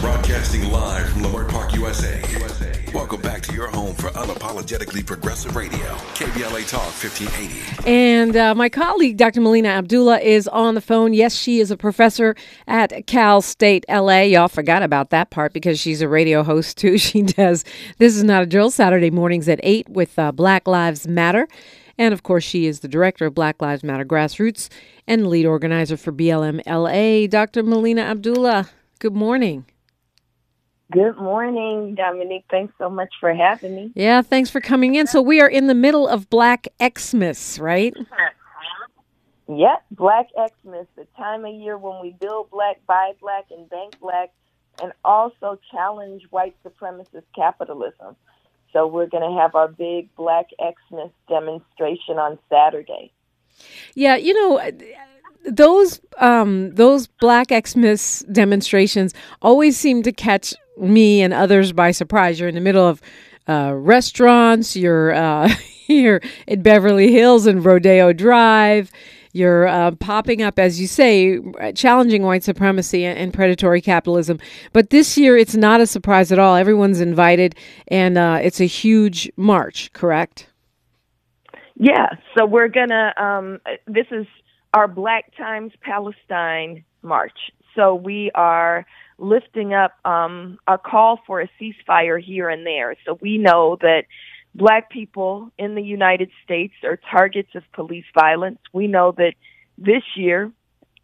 Broadcasting live from Leimert Park, USA. Welcome back to your home for unapologetically progressive radio, KBLA Talk 1580. And uh, my colleague, Dr. Melina Abdullah, is on the phone. Yes, she is a professor at Cal State LA. Y'all forgot about that part because she's a radio host too. She does This Is Not a Drill Saturday mornings at 8 with uh, Black Lives Matter. And of course, she is the director of Black Lives Matter Grassroots and lead organizer for BLM LA. Dr. Melina Abdullah, good morning. Good morning, Dominique. Thanks so much for having me. Yeah, thanks for coming in. So we are in the middle of Black Xmas, right? Yep, Black Xmas, the time of year when we build black, buy black, and bank black, and also challenge white supremacist capitalism. So we're going to have our big Black Xmas demonstration on Saturday. Yeah, you know, those um, those Black Xmas demonstrations always seem to catch me and others by surprise. You're in the middle of uh, restaurants. You're uh, here in Beverly Hills and Rodeo Drive. You're uh, popping up, as you say, challenging white supremacy and predatory capitalism. But this year, it's not a surprise at all. Everyone's invited, and uh, it's a huge march, correct? Yeah. So we're going to, um, this is our Black Times Palestine March. So we are lifting up um, a call for a ceasefire here and there. So we know that black people in the United States are targets of police violence. We know that this year,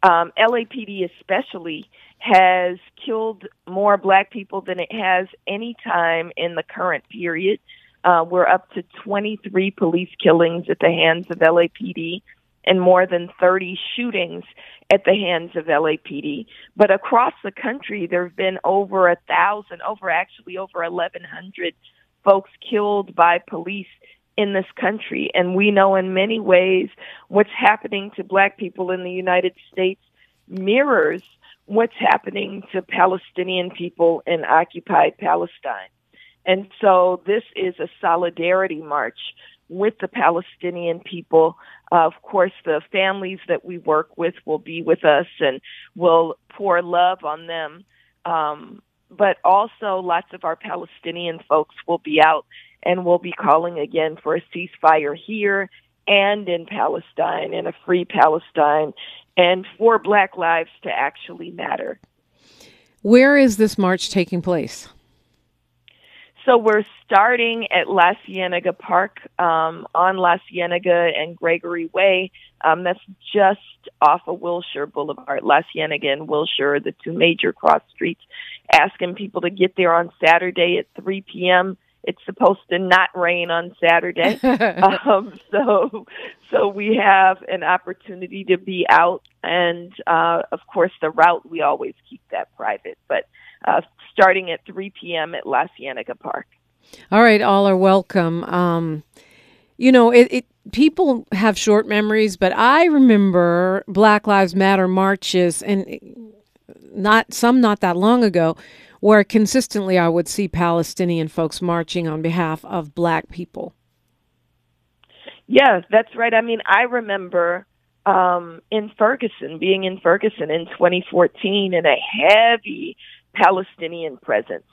um, LAPD especially has killed more black people than it has any time in the current period. Uh, we're up to 23 police killings at the hands of LAPD and more than 30 shootings at the hands of LAPD. But across the country, there have been over a thousand, over actually over 1,100 folks killed by police in this country. And we know in many ways what's happening to black people in the United States mirrors what's happening to Palestinian people in occupied Palestine. And so this is a solidarity march with the Palestinian people. Uh, of course, the families that we work with will be with us and will pour love on them. Um, but also, lots of our Palestinian folks will be out and will be calling again for a ceasefire here and in Palestine and a free Palestine and for Black lives to actually matter. Where is this march taking place? So we're starting at La Cienega Park um, on La Cienega and Gregory Way. Um, that's just off of Wilshire Boulevard, La Cienega and Wilshire, are the two major cross streets. Asking people to get there on Saturday at 3 p.m. It's supposed to not rain on Saturday, um, so so we have an opportunity to be out, and uh, of course the route we always keep that private, but uh, starting at 3 p.m. at La Cienega Park. All right, all are welcome. Um, you know, it, it people have short memories, but I remember Black Lives Matter marches, and not some not that long ago, where consistently I would see Palestinian folks marching on behalf of Black people. Yeah, that's right. I mean, I remember um, in Ferguson, being in Ferguson in 2014, in a heavy Palestinian presence.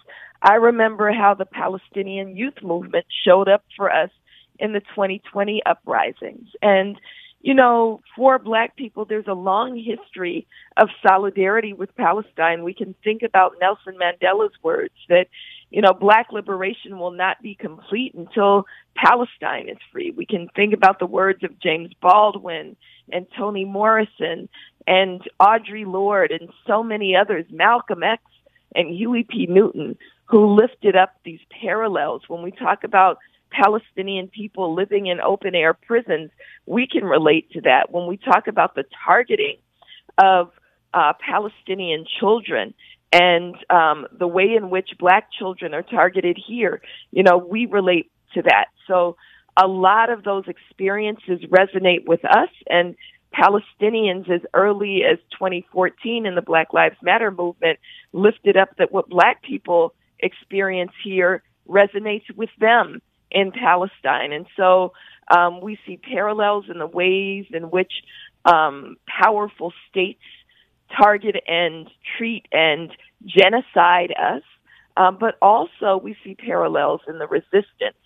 I remember how the Palestinian youth movement showed up for us in the 2020 uprisings. And, you know, for black people, there's a long history of solidarity with Palestine. We can think about Nelson Mandela's words that, you know, black liberation will not be complete until Palestine is free. We can think about the words of James Baldwin and Toni Morrison and Audre Lorde and so many others, Malcolm X and Huey P. Newton, who lifted up these parallels. When we talk about Palestinian people living in open air prisons, we can relate to that. When we talk about the targeting of uh, Palestinian children and um, the way in which black children are targeted here, you know, we relate to that. So a lot of those experiences resonate with us and Palestinians as early as 2014 in the Black Lives Matter movement lifted up that what black people experience here resonates with them in Palestine. And so um, we see parallels in the ways in which um, powerful states target and treat and genocide us. Um, but also we see parallels in the resistance.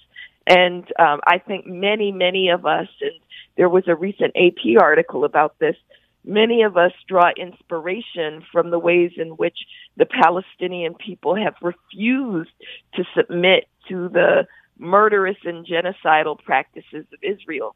And um, I think many, many of us, and there was a recent AP article about this, many of us draw inspiration from the ways in which the Palestinian people have refused to submit to the murderous and genocidal practices of Israel.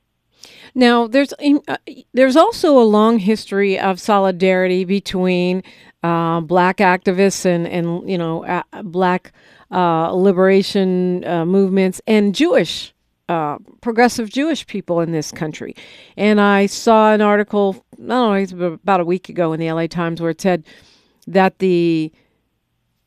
Now, there's uh, there's also a long history of solidarity between uh, black activists and and you know uh, black liberation uh, movements and Jewish uh, progressive Jewish people in this country. And I saw an article, I don't know, about a week ago in the LA Times where it said that the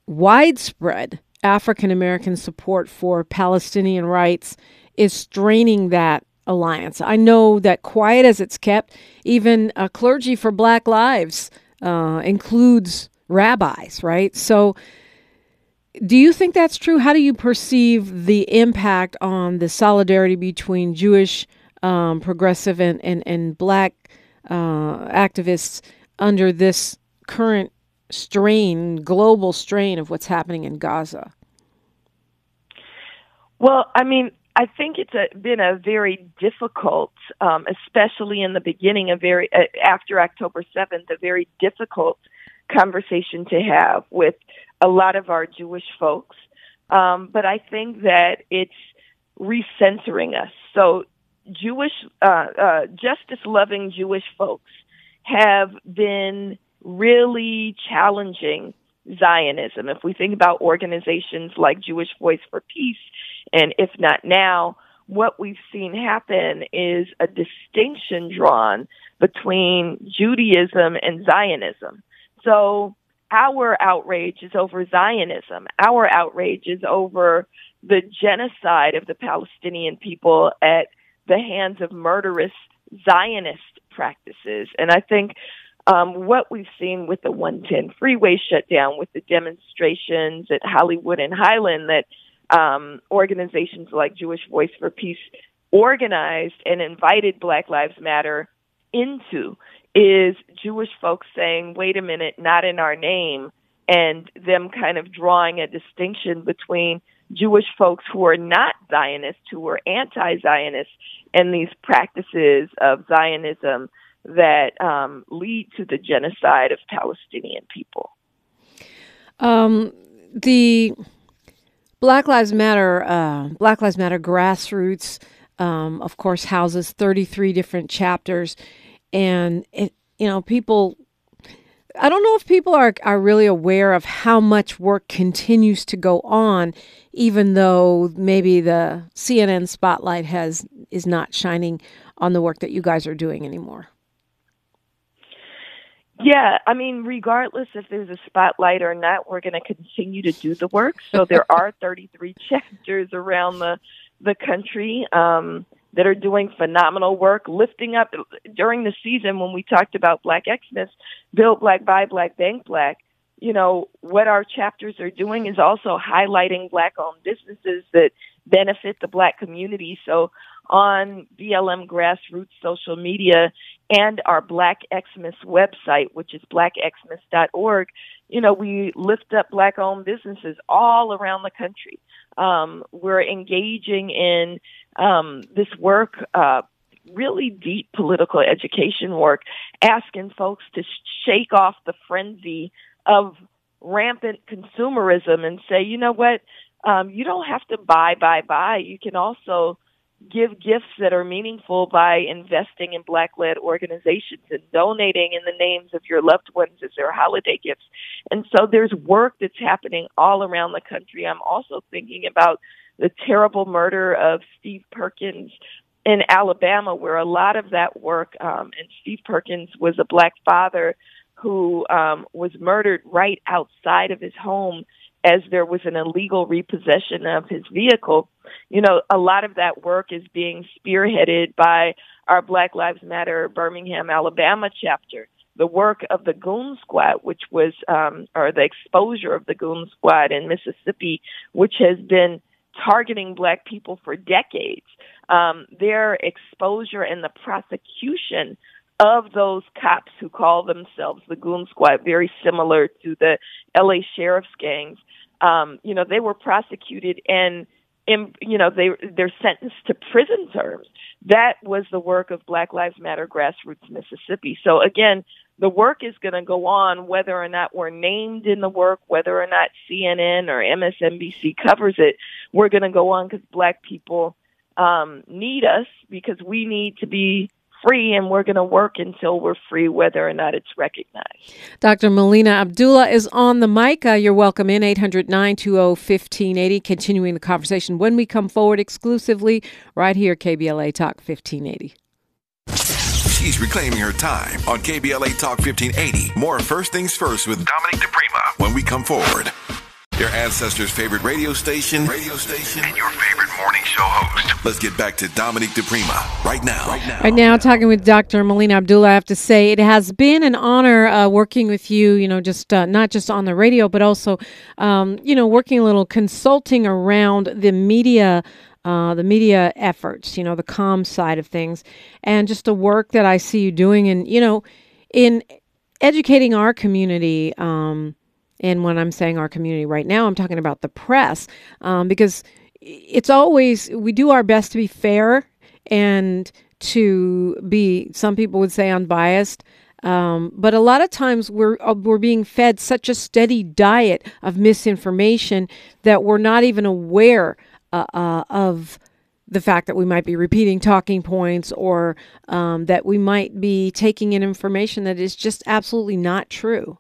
widespread African American support for Palestinian rights is straining that alliance. I know that quiet as it's kept, even a clergy for Black Lives uh, includes rabbis, right? So, do you think that's true? How do you perceive the impact on the solidarity between Jewish, um, progressive, and, and, and black uh, activists under this current strain, global strain of what's happening in Gaza? Well, I mean, I think it's a, been a very difficult, um, especially in the beginning, a very uh, after October seventh, a very difficult conversation to have with a lot of our Jewish folks. Um, but I think that it's recentering us. So Jewish, uh, uh, justice-loving Jewish folks have been really challenging Zionism. If we think about organizations like Jewish Voice for Peace, and if not now, what we've seen happen is a distinction drawn between Judaism and Zionism. So our outrage is over Zionism. Our outrage is over the genocide of the Palestinian people at the hands of murderous Zionist practices. And I think um, what we've seen with the 110 freeway shutdown, with the demonstrations at Hollywood and Highland that um, organizations like Jewish Voice for Peace organized and invited Black Lives Matter into is Jewish folks saying, wait a minute, not in our name, and them kind of drawing a distinction between Jewish folks who are not Zionists, who are anti Zionists, and these practices of Zionism that um, lead to the genocide of Palestinian people. Um, the Black Lives Matter, uh, Black Lives Matter grassroots, um, of course, houses 33 different chapters, and it, you know, people. I don't know if people are are really aware of how much work continues to go on, even though maybe the CNN spotlight has is not shining on the work that you guys are doing anymore. Yeah, I mean, regardless if there's a spotlight or not, we're going to continue to do the work. So there are 33 chapters around the the country um, that are doing phenomenal work, lifting up during the season when we talked about Black Xmas, Build Black, Buy Black, Bank Black. You know what our chapters are doing is also highlighting Black-owned businesses that benefit the Black community. So on BLM grassroots social media and our Black Xmas website, which is blackxmas.org, you know, we lift up black owned businesses all around the country. Um, we're engaging in um, this work, uh, really deep political education work, asking folks to shake off the frenzy of rampant consumerism and say, you know what, um, you don't have to buy, buy, buy. You can also give gifts that are meaningful by investing in black led organizations and donating in the names of your loved ones as their holiday gifts. And so there's work that's happening all around the country. I'm also thinking about the terrible murder of Steve Perkins in Alabama, where a lot of that work, um, and Steve Perkins was a black father who um, was murdered right outside of his home as there was an illegal repossession of his vehicle. You know, a lot of that work is being spearheaded by our Black Lives Matter Birmingham, Alabama chapter. The work of the Goon Squad, which was, um, or the exposure of the Goon Squad in Mississippi, which has been targeting black people for decades. Um, their exposure and the prosecution of those cops who call themselves the Goon Squad, very similar to the LA sheriff's gangs, um, you know, they were prosecuted and, in, you know, they they're sentenced to prison terms. That was the work of Black Lives Matter Grassroots Mississippi. So again, the work is going to go on whether or not we're named in the work, whether or not CNN or MSNBC covers it. We're going to go on because Black people um, need us because we need to be free and we're going to work until we're free, whether or not it's recognized. Dr. Melina Abdullah is on the mic. Uh, you're welcome in 800 920 1580. Continuing the conversation when we come forward exclusively right here, KBLA Talk 1580. She's reclaiming her time on KBLA Talk 1580. More First Things First with Dominique DePrima when we come forward. Your ancestors' favorite radio station, radio station, and your favorite morning show host. Let's get back to Dominique DePrima right now. Right now. Right now, talking with Dr. Melina Abdullah, I have to say it has been an honor uh, working with you. You know, just uh, not just on the radio, but also, um, you know, working a little consulting around the media. Uh, the media efforts, you know, the com side of things, and just the work that I see you doing, and you know, in educating our community. Um, and when I'm saying our community right now, I'm talking about the press um, because it's always, we do our best to be fair and to be, some people would say, unbiased. Um, but a lot of times we're uh, we're being fed such a steady diet of misinformation that we're not even aware uh, uh, of the fact that we might be repeating talking points or um, that we might be taking in information that is just absolutely not true.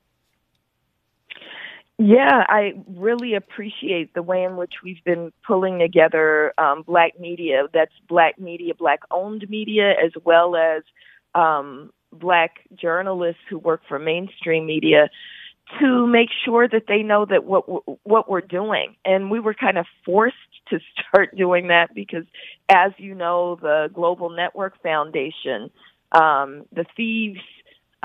Yeah, I really appreciate the way in which we've been pulling together um, black media. That's black media, black owned media, as well as um, black journalists who work for mainstream media to make sure that they know that what what we're doing. And we were kind of forced to start doing that because, as you know, the Global Network Foundation, um, the thieves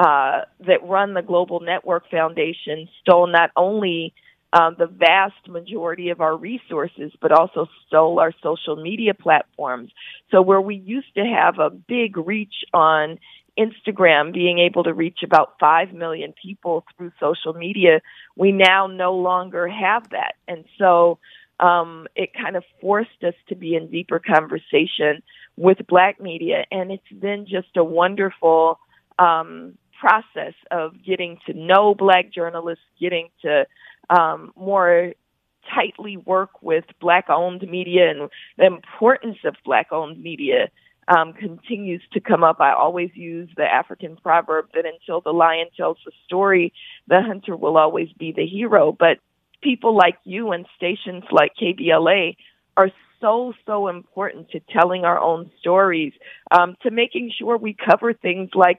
uh, that run the Global Network Foundation stole not only um, the vast majority of our resources, but also stole our social media platforms. So where we used to have a big reach on Instagram, being able to reach about 5 million people through social media, we now no longer have that. And so um, it kind of forced us to be in deeper conversation with black media. And it's been just a wonderful um, process of getting to know black journalists, getting to um, more tightly work with black owned media and the importance of black owned media um, continues to come up. I always use the African proverb that until the lion tells the story, the hunter will always be the hero. But people like you and stations like KBLA are so, so important to telling our own stories, um, to making sure we cover things like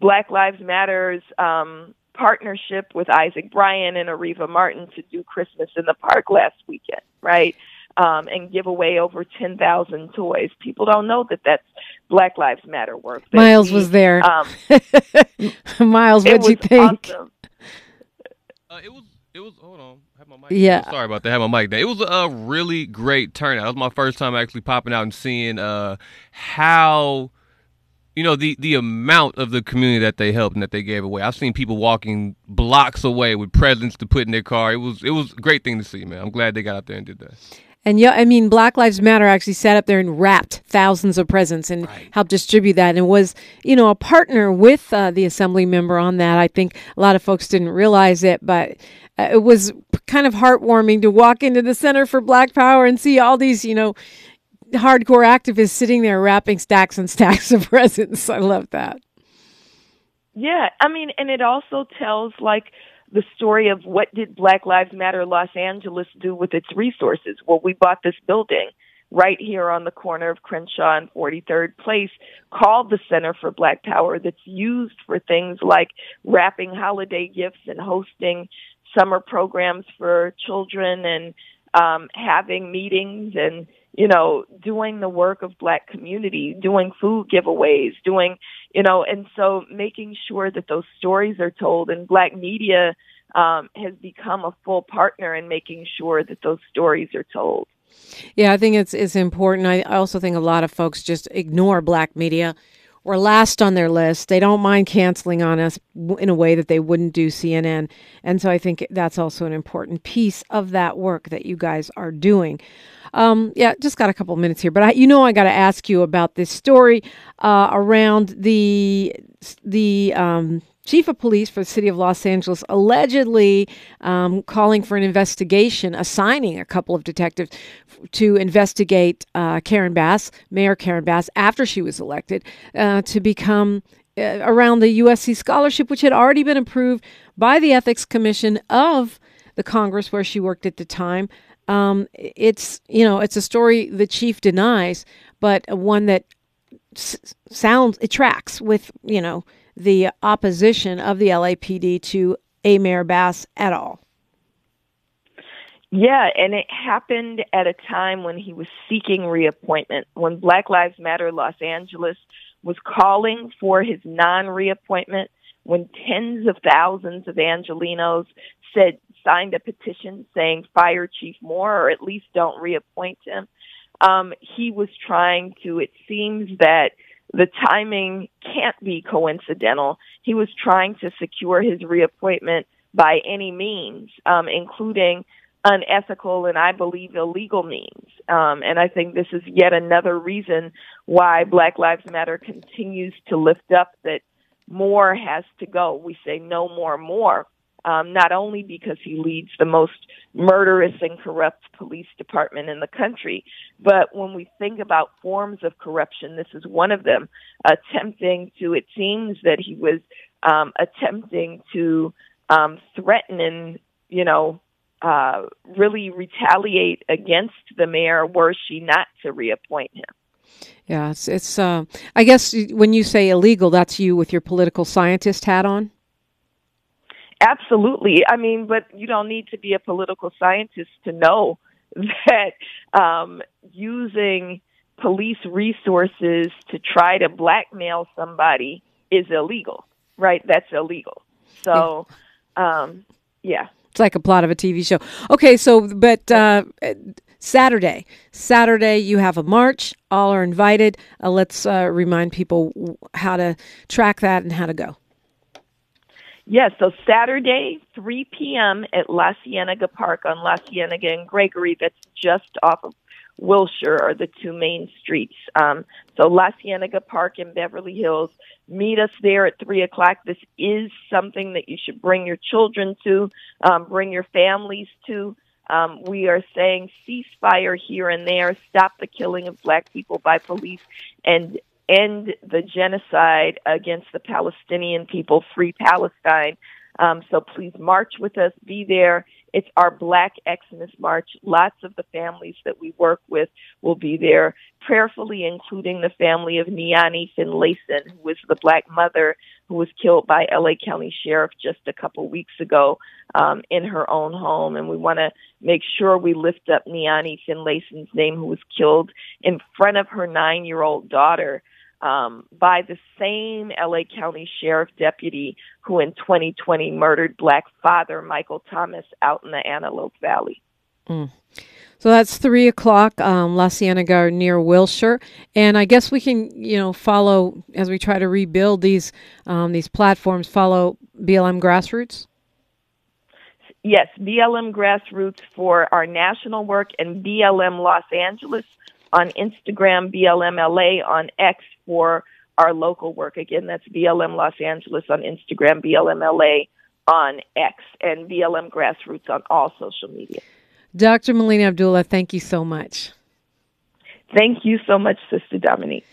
Black Lives Matters um, partnership with Isaac Bryan and Areva Martin to do Christmas in the Park last weekend, right? Um, and give away over 10,000 toys. People don't know that that's Black Lives Matter work. Miles was there. Um, Miles, what'd you think? Awesome. Uh, it was, it was, hold on. have my mic. Yeah. Sorry about that. I have my mic down. It was a really great turnout. It was my first time actually popping out and seeing uh, how you know the the amount of the community that they helped and that they gave away. I've seen people walking blocks away with presents to put in their car. It was it was a great thing to see, man. I'm glad they got out there and did that. And yeah, I mean, Black Lives Matter actually sat up there and wrapped thousands of presents and Right. helped distribute that, and was you know a partner with uh, the assembly member on that. I think a lot of folks didn't realize it, but uh, it was kind of heartwarming to walk into the Center for Black Power and see all these you know hardcore activists sitting there wrapping stacks and stacks of presents. I love that. Yeah, I mean, and it also tells like the story of what did Black Lives Matter Los Angeles do with its resources. Well, we bought this building right here on the corner of Crenshaw and 43rd Place called the Center for Black Power that's used for things like wrapping holiday gifts and hosting summer programs for children and um, having meetings and you know doing the work of black community doing food giveaways doing you know and so making sure that those stories are told and black media um, has become a full partner in making sure that those stories are told Yeah, I think it's it's important. I also think a lot of folks just ignore black media we're last on their list. They don't mind canceling on us in a way that they wouldn't do CNN. And so I think that's also an important piece of that work that you guys are doing. Um, yeah, just got a couple minutes here, but I, you know I got to ask you about this story uh, around the the um, chief of police for the city of Los Angeles allegedly um, calling for an investigation, assigning a couple of detectives to investigate uh, Karen Bass, Mayor Karen Bass, after she was elected, uh, to become uh, around the USC scholarship, which had already been approved by the Ethics Commission of the Congress where she worked at the time. Um, it's you know it's a story the chief denies, but one that s- sounds it tracks with you know the opposition of the LAPD to a Mayor Bass at all. Yeah, and it happened at a time when he was seeking reappointment, when Black Lives Matter Los Angeles was calling for his non reappointment, when tens of thousands of Angelinos said signed a petition saying fire Chief Moore or at least don't reappoint him. Um, he was trying to, it seems that the timing can't be coincidental. He was trying to secure his reappointment by any means, um, including unethical and I believe illegal means. Um, and I think this is yet another reason why Black Lives Matter continues to lift up that Moore has to go. We say no Moore, Moore um, not only because he leads the most murderous and corrupt police department in the country, but when we think about forms of corruption, this is one of them. Attempting to, it seems that he was um, attempting to um, threaten and, you know, uh, really retaliate against the mayor were she not to reappoint him. Yeah, it's, it's uh, I guess when you say illegal, that's you with your political scientist hat on. Absolutely. I mean, but you don't need to be a political scientist to know that um, using police resources to try to blackmail somebody is illegal, right? That's illegal. So, um, yeah. It's like a plot of a TV show. Okay, so, but uh, Saturday, Saturday, you have a march. All are invited. Uh, let's uh, remind people how to track that and how to go. Yes, so Saturday, 3 p.m. at La Cienega Park on La Cienega and Gregory, that's just off of Wilshire are the two main streets. Um, so La Cienega Park in Beverly Hills. Meet us there at 3 o'clock. This is something that you should bring your children to, um, bring your families to. Um, we are saying ceasefire here and there, stop the killing of black people by police, and end the genocide against the Palestinian people, free Palestine. Um, so please march with us, be there. It's our Black Xmas March. Lots of the families that we work with will be there, prayerfully including the family of Niani Finlayson, who was the black mother who was killed by LA County Sheriff just a couple weeks ago um, in her own home. And we want to make sure we lift up Niani Finlayson's name, who was killed in front of her nine year old daughter um, by the same LA County Sheriff deputy who in 2020 murdered black father Michael Thomas out in the Antelope Valley. Mm. So that's three o'clock, um, La Cienega near Wilshire, and I guess we can, you know, follow as we try to rebuild these um, these platforms. Follow BLM Grassroots. Yes, BLM Grassroots for our national work and BLM Los Angeles on Instagram, BLMLA on X for our local work. Again, that's BLM Los Angeles on Instagram, BLMLA on X, and BLM Grassroots on all social media. Dr. Melina Abdullah, thank you so much. Thank you so much, Sister Dominique.